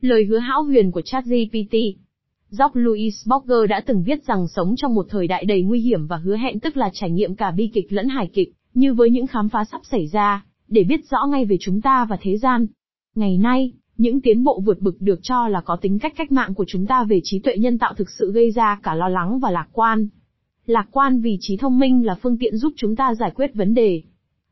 Lời hứa hão huyền của ChatGPT Jock Louis Borger đã từng viết rằng sống trong một thời đại đầy nguy hiểm và hứa hẹn tức là trải nghiệm cả bi kịch lẫn hài kịch, như với những khám phá sắp xảy ra, để biết rõ ngay về chúng ta và thế gian. Ngày nay, những tiến bộ vượt bực được cho là có tính cách cách mạng của chúng ta về trí tuệ nhân tạo thực sự gây ra cả lo lắng và lạc quan. Lạc quan vì trí thông minh là phương tiện giúp chúng ta giải quyết vấn đề.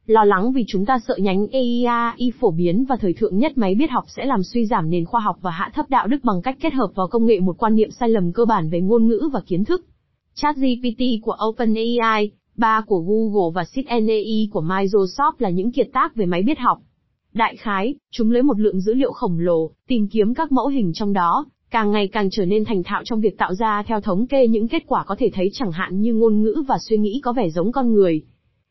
Lo lắng vì chúng ta sợ nhánh AI phổ biến và thời thượng nhất máy biết học sẽ làm suy giảm nền khoa học và hạ thấp đạo đức bằng cách kết hợp vào công nghệ một quan niệm sai lầm cơ bản về ngôn ngữ và kiến thức. ChatGPT của OpenAI, ba của Google và SysNAI của Microsoft là những kiệt tác về máy biết học. Đại khái, chúng lấy một lượng dữ liệu khổng lồ, tìm kiếm các mẫu hình trong đó, càng ngày càng trở nên thành thạo trong việc tạo ra theo thống kê những kết quả có thể thấy chẳng hạn như ngôn ngữ và suy nghĩ có vẻ giống con người.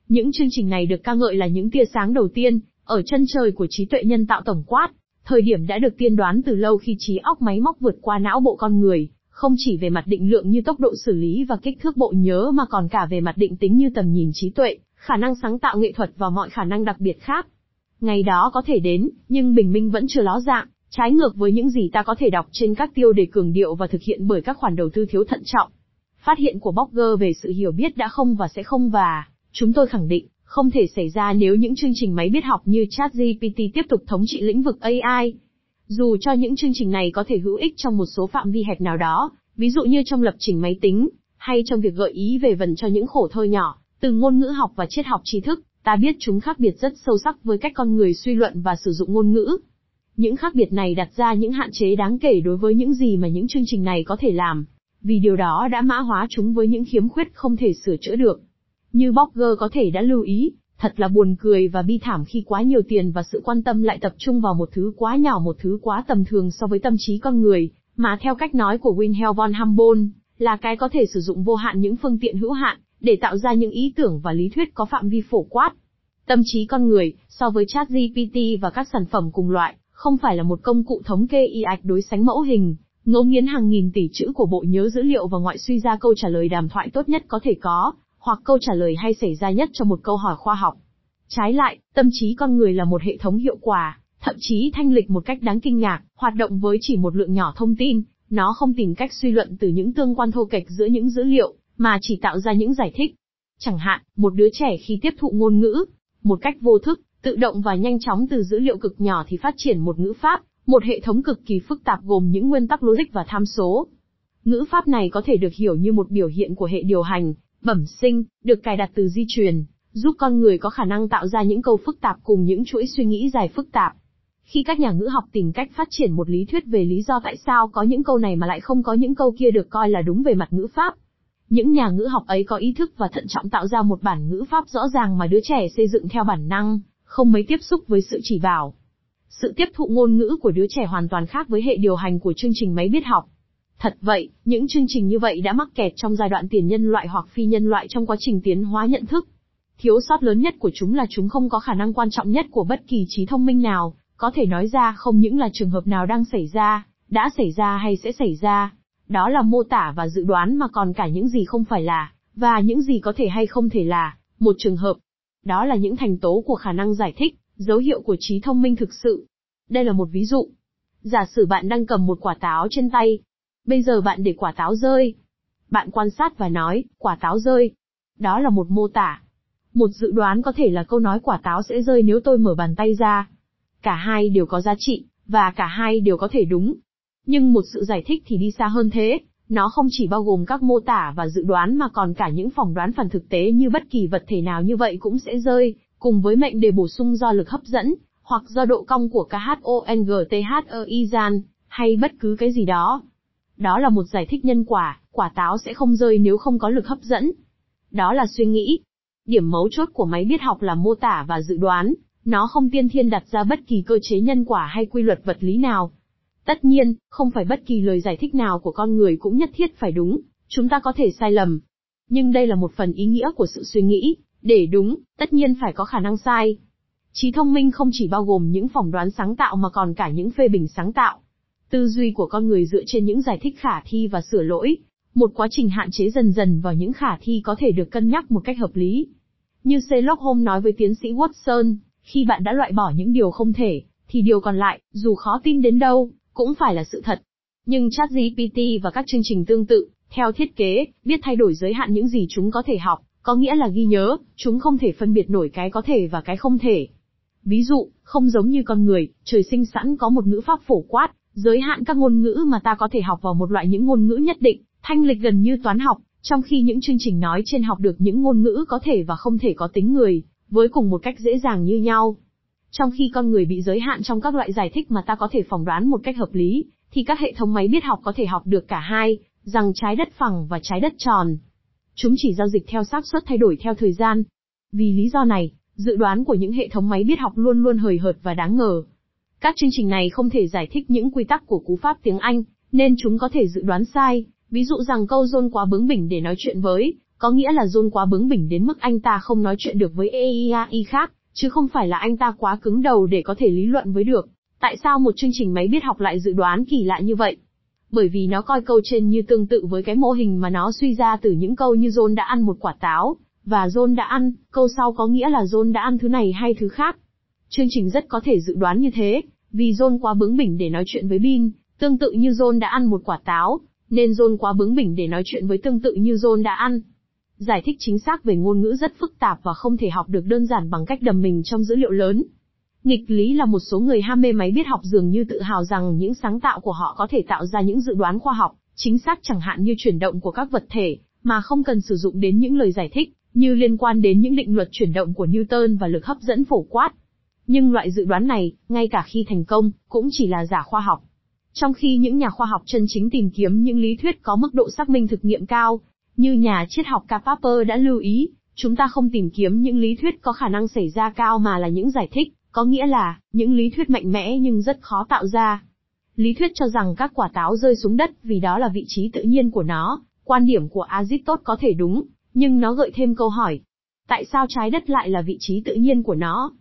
Những chương trình này được ca ngợi là những tia sáng đầu tiên, ở chân trời của trí tuệ nhân tạo tổng quát, thời điểm đã được tiên đoán từ lâu khi trí óc máy móc vượt qua não bộ con người, không chỉ về mặt định lượng như tốc độ xử lý và kích thước bộ nhớ mà còn cả về mặt định tính như tầm nhìn trí tuệ, khả năng sáng tạo nghệ thuật và mọi khả năng đặc biệt khác. Ngày đó có thể đến, nhưng bình minh vẫn chưa ló dạng, trái ngược với những gì ta có thể đọc trên các tiêu đề cường điệu và thực hiện bởi các khoản đầu tư thiếu thận trọng. Phát hiện của Blogger về sự hiểu biết đã không và sẽ không và, chúng tôi khẳng định, không thể xảy ra nếu những chương trình máy biết học như ChatGPT tiếp tục thống trị lĩnh vực AI. Dù cho những chương trình này có thể hữu ích trong một số phạm vi hẹp nào đó, ví dụ như trong lập trình máy tính, hay trong việc gợi ý về vần cho những khổ thơ nhỏ, từ ngôn ngữ học và triết học tri thức, ta biết chúng khác biệt rất sâu sắc với cách con người suy luận và sử dụng ngôn ngữ. Những khác biệt này đặt ra những hạn chế đáng kể đối với những gì mà những chương trình này có thể làm, vì điều đó đã mã hóa chúng với những khiếm khuyết không thể sửa chữa được. Như Blogger có thể đã lưu ý, thật là buồn cười và bi thảm khi quá nhiều tiền và sự quan tâm lại tập trung vào một thứ quá nhỏ một thứ quá tầm thường so với tâm trí con người, mà theo cách nói của Wilhelm von Humboldt, là cái có thể sử dụng vô hạn những phương tiện hữu hạn, để tạo ra những ý tưởng và lý thuyết có phạm vi phổ quát. Tâm trí con người, so với ChatGPT và các sản phẩm cùng loại, không phải là một công cụ thống kê y ạch đối sánh mẫu hình, ngẫu nghiến hàng nghìn tỷ chữ của bộ nhớ dữ liệu và ngoại suy ra câu trả lời đàm thoại tốt nhất có thể có, hoặc câu trả lời hay xảy ra nhất cho một câu hỏi khoa học. Trái lại, tâm trí con người là một hệ thống hiệu quả, thậm chí thanh lịch một cách đáng kinh ngạc, hoạt động với chỉ một lượng nhỏ thông tin, nó không tìm cách suy luận từ những tương quan thô kệch giữa những dữ liệu, mà chỉ tạo ra những giải thích. Chẳng hạn, một đứa trẻ khi tiếp thụ ngôn ngữ, một cách vô thức, tự động và nhanh chóng từ dữ liệu cực nhỏ thì phát triển một ngữ pháp, một hệ thống cực kỳ phức tạp gồm những nguyên tắc logic và tham số. Ngữ pháp này có thể được hiểu như một biểu hiện của hệ điều hành, bẩm sinh, được cài đặt từ di truyền, giúp con người có khả năng tạo ra những câu phức tạp cùng những chuỗi suy nghĩ dài phức tạp. Khi các nhà ngữ học tìm cách phát triển một lý thuyết về lý do tại sao có những câu này mà lại không có những câu kia được coi là đúng về mặt ngữ pháp, những nhà ngữ học ấy có ý thức và thận trọng tạo ra một bản ngữ pháp rõ ràng mà đứa trẻ xây dựng theo bản năng, không mấy tiếp xúc với sự chỉ bảo. Sự tiếp thụ ngôn ngữ của đứa trẻ hoàn toàn khác với hệ điều hành của chương trình máy biết học. Thật vậy, những chương trình như vậy đã mắc kẹt trong giai đoạn tiền nhân loại hoặc phi nhân loại trong quá trình tiến hóa nhận thức. Thiếu sót lớn nhất của chúng là chúng không có khả năng quan trọng nhất của bất kỳ trí thông minh nào, có thể nói ra không những là trường hợp nào đang xảy ra, đã xảy ra hay sẽ xảy ra, đó là mô tả và dự đoán mà còn cả những gì không phải là, và những gì có thể hay không thể là, một trường hợp. Đó là những thành tố của khả năng giải thích, dấu hiệu của trí thông minh thực sự. Đây là một ví dụ. Giả sử bạn đang cầm một quả táo trên tay. Bây giờ bạn để quả táo rơi. Bạn quan sát và nói, quả táo rơi. Đó là một mô tả. Một dự đoán có thể là câu nói quả táo sẽ rơi nếu tôi mở bàn tay ra. Cả hai đều có giá trị, và cả hai đều có thể đúng. Nhưng một sự giải thích thì đi xa hơn thế, nó không chỉ bao gồm các mô tả và dự đoán mà còn cả những phỏng đoán phần thực tế như bất kỳ vật thể nào như vậy cũng sẽ rơi, cùng với mệnh đề bổ sung do lực hấp dẫn, hoặc do độ cong của KHONGTHEIZAN, hay bất cứ cái gì đó. Đó là một giải thích nhân quả, quả táo sẽ không rơi nếu không có lực hấp dẫn. Đó là suy nghĩ. Điểm mấu chốt của máy biết học là mô tả và dự đoán, nó không tiên thiên đặt ra bất kỳ cơ chế nhân quả hay quy luật vật lý nào. Tất nhiên, không phải bất kỳ lời giải thích nào của con người cũng nhất thiết phải đúng, chúng ta có thể sai lầm. Nhưng đây là một phần ý nghĩa của sự suy nghĩ, để đúng, tất nhiên phải có khả năng sai. Trí thông minh không chỉ bao gồm những phỏng đoán sáng tạo mà còn cả những phê bình sáng tạo. Tư duy của con người dựa trên những giải thích khả thi và sửa lỗi, một quá trình hạn chế dần dần vào những khả thi có thể được cân nhắc một cách hợp lý. Như Sherlock Holmes nói với tiến sĩ Watson, khi bạn đã loại bỏ những điều không thể, thì điều còn lại, dù khó tin đến đâu, cũng phải là sự thật. Nhưng ChatGPT và các chương trình tương tự, theo thiết kế, biết thay đổi giới hạn những gì chúng có thể học, có nghĩa là ghi nhớ, chúng không thể phân biệt nổi cái có thể và cái không thể. Ví dụ, không giống như con người, trời sinh sẵn có một ngữ pháp phổ quát, giới hạn các ngôn ngữ mà ta có thể học vào một loại những ngôn ngữ nhất định, thanh lịch gần như toán học, trong khi những chương trình nói trên học được những ngôn ngữ có thể và không thể có tính người, với cùng một cách dễ dàng như nhau. Trong khi con người bị giới hạn trong các loại giải thích mà ta có thể phỏng đoán một cách hợp lý, thì các hệ thống máy biết học có thể học được cả hai, rằng trái đất phẳng và trái đất tròn. Chúng chỉ giao dịch theo xác suất thay đổi theo thời gian. Vì lý do này, dự đoán của những hệ thống máy biết học luôn luôn hời hợt và đáng ngờ. Các chương trình này không thể giải thích những quy tắc của cú pháp tiếng Anh, nên chúng có thể dự đoán sai. Ví dụ rằng câu John quá bướng bỉnh để nói chuyện với, có nghĩa là John quá bướng bỉnh đến mức anh ta không nói chuyện được với EIAI khác, chứ không phải là anh ta quá cứng đầu để có thể lý luận với được. Tại sao một chương trình máy biết học lại dự đoán kỳ lạ như vậy? Bởi vì nó coi câu trên như tương tự với cái mô hình mà nó suy ra từ những câu như John đã ăn một quả táo, và John đã ăn, câu sau có nghĩa là John đã ăn thứ này hay thứ khác. Chương trình rất có thể dự đoán như thế, vì John quá bướng bỉnh để nói chuyện với Bin, tương tự như John đã ăn một quả táo, nên John quá bướng bỉnh để nói chuyện với tương tự như John đã ăn. Giải thích chính xác về ngôn ngữ rất phức tạp và không thể học được đơn giản bằng cách đầm mình trong dữ liệu lớn. Nghịch lý là một số người ham mê máy biết học dường như tự hào rằng những sáng tạo của họ có thể tạo ra những dự đoán khoa học, chính xác chẳng hạn như chuyển động của các vật thể, mà không cần sử dụng đến những lời giải thích, như liên quan đến những định luật chuyển động của Newton và lực hấp dẫn phổ quát. Nhưng loại dự đoán này, ngay cả khi thành công, cũng chỉ là giả khoa học. Trong khi những nhà khoa học chân chính tìm kiếm những lý thuyết có mức độ xác minh thực nghiệm cao, như nhà triết học Karl đã lưu ý, chúng ta không tìm kiếm những lý thuyết có khả năng xảy ra cao mà là những giải thích, có nghĩa là, những lý thuyết mạnh mẽ nhưng rất khó tạo ra. Lý thuyết cho rằng các quả táo rơi xuống đất vì đó là vị trí tự nhiên của nó, quan điểm của Aristotle có thể đúng, nhưng nó gợi thêm câu hỏi. Tại sao trái đất lại là vị trí tự nhiên của nó?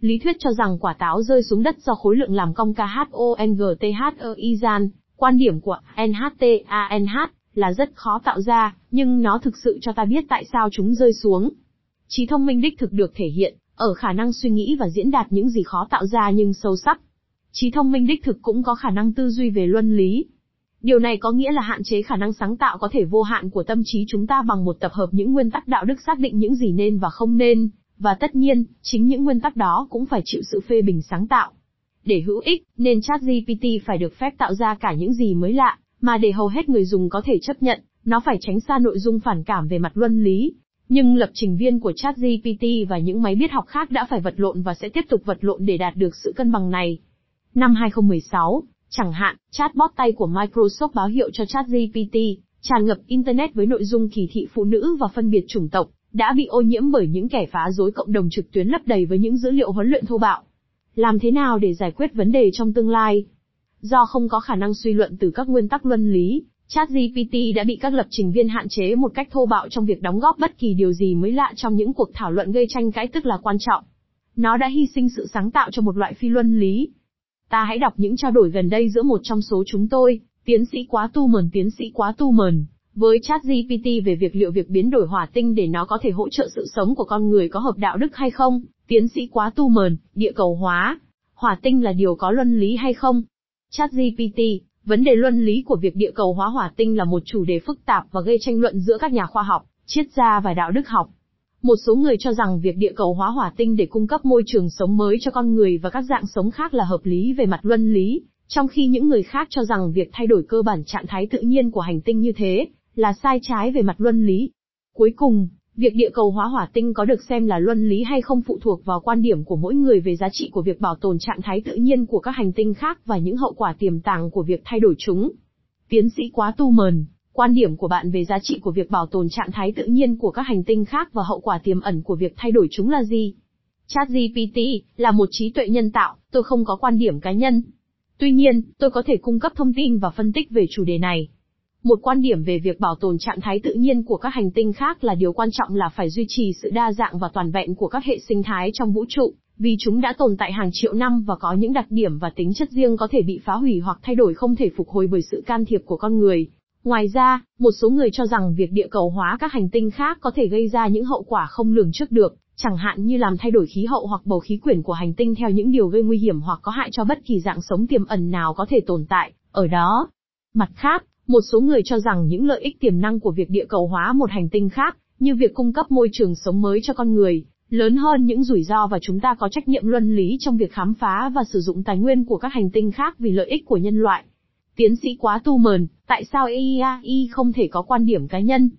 Lý thuyết cho rằng quả táo rơi xuống đất do khối lượng làm cong KHONGTHEI gian, quan điểm của NHTANH là rất khó tạo ra, nhưng nó thực sự cho ta biết tại sao chúng rơi xuống. Trí thông minh đích thực được thể hiện ở khả năng suy nghĩ và diễn đạt những gì khó tạo ra nhưng sâu sắc. Trí thông minh đích thực cũng có khả năng tư duy về luân lý. Điều này có nghĩa là hạn chế khả năng sáng tạo có thể vô hạn của tâm trí chúng ta bằng một tập hợp những nguyên tắc đạo đức xác định những gì nên và không nên, và tất nhiên, chính những nguyên tắc đó cũng phải chịu sự phê bình sáng tạo. Để hữu ích, nên ChatGPT phải được phép tạo ra cả những gì mới lạ, mà để hầu hết người dùng có thể chấp nhận, nó phải tránh xa nội dung phản cảm về mặt luân lý. Nhưng lập trình viên của ChatGPT và những máy biết học khác đã phải vật lộn và sẽ tiếp tục vật lộn để đạt được sự cân bằng này. Năm 2016, chẳng hạn, chatbot tay của Microsoft báo hiệu cho ChatGPT, tràn ngập Internet với nội dung kỳ thị phụ nữ và phân biệt chủng tộc, đã bị ô nhiễm bởi những kẻ phá rối cộng đồng trực tuyến lấp đầy với những dữ liệu huấn luyện thô bạo. Làm thế nào để giải quyết vấn đề trong tương lai? Do không có khả năng suy luận từ các nguyên tắc luân lý, ChatGPT đã bị các lập trình viên hạn chế một cách thô bạo trong việc đóng góp bất kỳ điều gì mới lạ trong những cuộc thảo luận gây tranh cãi tức là quan trọng. Nó đã hy sinh sự sáng tạo cho một loại phi luân lý. Ta hãy đọc những trao đổi gần đây giữa một trong số chúng tôi, tiến sĩ quá tu mờn tiến sĩ quá tu mờn, với ChatGPT về việc liệu việc biến đổi hỏa tinh để nó có thể hỗ trợ sự sống của con người có hợp đạo đức hay không, tiến sĩ quá tu mờn, địa cầu hóa, hỏa tinh là điều có luân lý hay không? ChatGPT, vấn đề luân lý của việc địa cầu hóa hỏa tinh là một chủ đề phức tạp và gây tranh luận giữa các nhà khoa học, triết gia và đạo đức học. Một số người cho rằng việc địa cầu hóa hỏa tinh để cung cấp môi trường sống mới cho con người và các dạng sống khác là hợp lý về mặt luân lý, trong khi những người khác cho rằng việc thay đổi cơ bản trạng thái tự nhiên của hành tinh như thế là sai trái về mặt luân lý. Cuối cùng, việc địa cầu hóa hỏa tinh có được xem là luân lý hay không phụ thuộc vào quan điểm của mỗi người về giá trị của việc bảo tồn trạng thái tự nhiên của các hành tinh khác và những hậu quả tiềm tàng của việc thay đổi chúng. Tiến sĩ quá tu mờn, quan điểm của bạn về giá trị của việc bảo tồn trạng thái tự nhiên của các hành tinh khác và hậu quả tiềm ẩn của việc thay đổi chúng là gì? ChatGPT là một trí tuệ nhân tạo, tôi không có quan điểm cá nhân. Tuy nhiên, tôi có thể cung cấp thông tin và phân tích về chủ đề này. Một quan điểm về việc bảo tồn trạng thái tự nhiên của các hành tinh khác là điều quan trọng là phải duy trì sự đa dạng và toàn vẹn của các hệ sinh thái trong vũ trụ, vì chúng đã tồn tại hàng triệu năm và có những đặc điểm và tính chất riêng có thể bị phá hủy hoặc thay đổi không thể phục hồi bởi sự can thiệp của con người. Ngoài ra, một số người cho rằng việc địa cầu hóa các hành tinh khác có thể gây ra những hậu quả không lường trước được, Chẳng hạn như làm thay đổi khí hậu hoặc bầu khí quyển của hành tinh theo những điều gây nguy hiểm hoặc có hại cho bất kỳ dạng sống tiềm ẩn nào có thể tồn tại ở đó. Mặt khác, một số người cho rằng những lợi ích tiềm năng của việc địa cầu hóa một hành tinh khác, như việc cung cấp môi trường sống mới cho con người, lớn hơn những rủi ro và chúng ta có trách nhiệm luân lý trong việc khám phá và sử dụng tài nguyên của các hành tinh khác vì lợi ích của nhân loại. Tiến sĩ quá tu mờn, tại sao AI không thể có quan điểm cá nhân?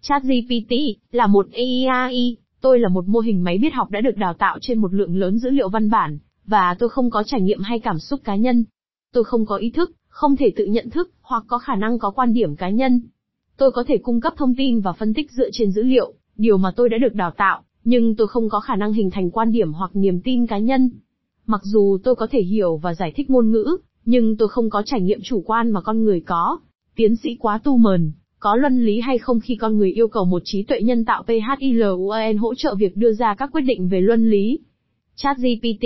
ChatGPT là một AI. tôi là một mô hình máy biết học đã được đào tạo trên một lượng lớn dữ liệu văn bản, và tôi không có trải nghiệm hay cảm xúc cá nhân. Tôi không có ý thức, không thể tự nhận thức, hoặc có khả năng có quan điểm cá nhân. Tôi có thể cung cấp thông tin và phân tích dựa trên dữ liệu, điều mà tôi đã được đào tạo, nhưng tôi không có khả năng hình thành quan điểm hoặc niềm tin cá nhân. Mặc dù tôi có thể hiểu và giải thích ngôn ngữ, nhưng tôi không có trải nghiệm chủ quan mà con người có. Tiến sĩ quá tu mờn, có luân lý hay không khi con người yêu cầu một trí tuệ nhân tạo PHILUAN hỗ trợ việc đưa ra các quyết định về luân lý? ChatGPT,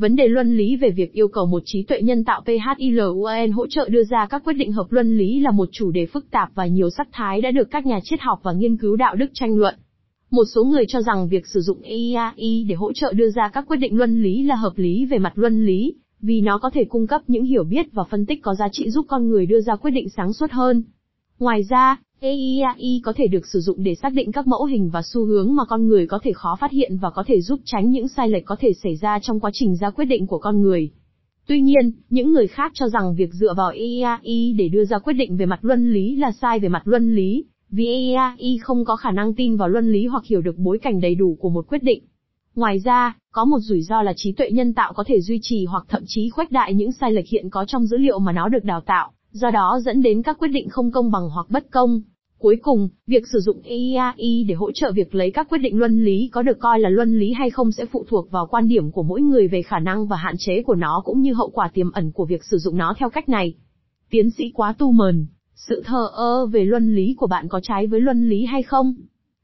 vấn đề luân lý về việc yêu cầu một trí tuệ nhân tạo PHILUAN hỗ trợ đưa ra các quyết định hợp luân lý là một chủ đề phức tạp và nhiều sắc thái đã được các nhà triết học và nghiên cứu đạo đức tranh luận. Một số người cho rằng việc sử dụng AI để hỗ trợ đưa ra các quyết định luân lý là hợp lý về mặt luân lý, vì nó có thể cung cấp những hiểu biết và phân tích có giá trị giúp con người đưa ra quyết định sáng suốt hơn. Ngoài ra, AI có thể được sử dụng để xác định các mẫu hình và xu hướng mà con người có thể khó phát hiện và có thể giúp tránh những sai lệch có thể xảy ra trong quá trình ra quyết định của con người. Tuy nhiên, những người khác cho rằng việc dựa vào AI để đưa ra quyết định về mặt luân lý là sai về mặt luân lý, vì AI không có khả năng tin vào luân lý hoặc hiểu được bối cảnh đầy đủ của một quyết định. Ngoài ra, có một rủi ro là trí tuệ nhân tạo có thể duy trì hoặc thậm chí khuếch đại những sai lệch hiện có trong dữ liệu mà nó được đào tạo, do đó dẫn đến các quyết định không công bằng hoặc bất công. Cuối cùng, việc sử dụng AI để hỗ trợ việc lấy các quyết định luân lý có được coi là luân lý hay không sẽ phụ thuộc vào quan điểm của mỗi người về khả năng và hạn chế của nó cũng như hậu quả tiềm ẩn của việc sử dụng nó theo cách này. Tiến sĩ quá tu mờn, sự thờ ơ về luân lý của bạn có trái với luân lý hay không?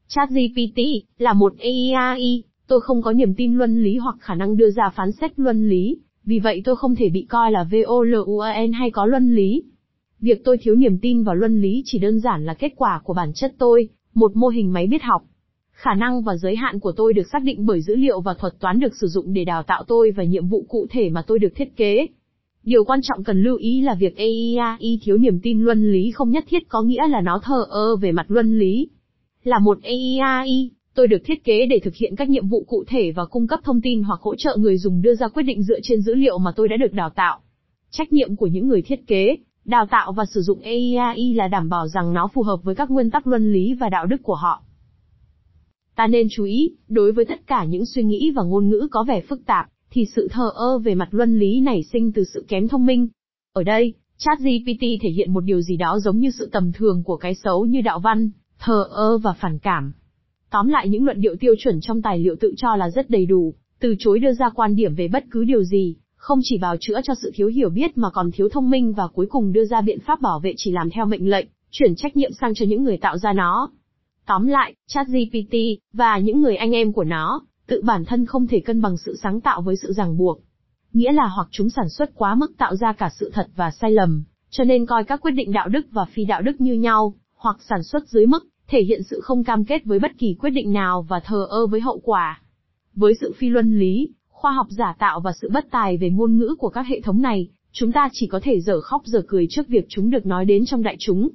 ChatGPT là một AI, tôi không có niềm tin luân lý hoặc khả năng đưa ra phán xét luân lý, vì vậy tôi không thể bị coi là VOLUAN hay có luân lý. Việc tôi thiếu niềm tin vào luân lý chỉ đơn giản là kết quả của bản chất tôi, một mô hình máy biết học. Khả năng và giới hạn của tôi được xác định bởi dữ liệu và thuật toán được sử dụng để đào tạo tôi và nhiệm vụ cụ thể mà tôi được thiết kế. Điều quan trọng cần lưu ý là việc AII thiếu niềm tin luân lý không nhất thiết có nghĩa là nó thờ ơ về mặt luân lý. Là một AII, tôi được thiết kế để thực hiện các nhiệm vụ cụ thể và cung cấp thông tin hoặc hỗ trợ người dùng đưa ra quyết định dựa trên dữ liệu mà tôi đã được đào tạo. Trách nhiệm của những người thiết kế, đào tạo và sử dụng AI là đảm bảo rằng nó phù hợp với các nguyên tắc luân lý và đạo đức của họ. Ta nên chú ý, đối với tất cả những suy nghĩ và ngôn ngữ có vẻ phức tạp, thì sự thờ ơ về mặt luân lý nảy sinh từ sự kém thông minh. Ở đây, ChatGPT thể hiện một điều gì đó giống như sự tầm thường của cái xấu như đạo văn, thờ ơ và phản cảm. Tóm lại những luận điệu tiêu chuẩn trong tài liệu tự cho là rất đầy đủ, từ chối đưa ra quan điểm về bất cứ điều gì, không chỉ bào chữa cho sự thiếu hiểu biết mà còn thiếu thông minh và cuối cùng đưa ra biện pháp bảo vệ chỉ làm theo mệnh lệnh, chuyển trách nhiệm sang cho những người tạo ra nó. Tóm lại, ChatGPT và những người anh em của nó tự bản thân không thể cân bằng sự sáng tạo với sự ràng buộc. Nghĩa là hoặc chúng sản xuất quá mức tạo ra cả sự thật và sai lầm, cho nên coi các quyết định đạo đức và phi đạo đức như nhau, hoặc sản xuất dưới mức, thể hiện sự không cam kết với bất kỳ quyết định nào và thờ ơ với hậu quả. Với sự phi luân lý, khoa học giả tạo và sự bất tài về ngôn ngữ của các hệ thống này, chúng ta chỉ có thể dở khóc dở cười trước việc chúng được nói đến trong đại chúng.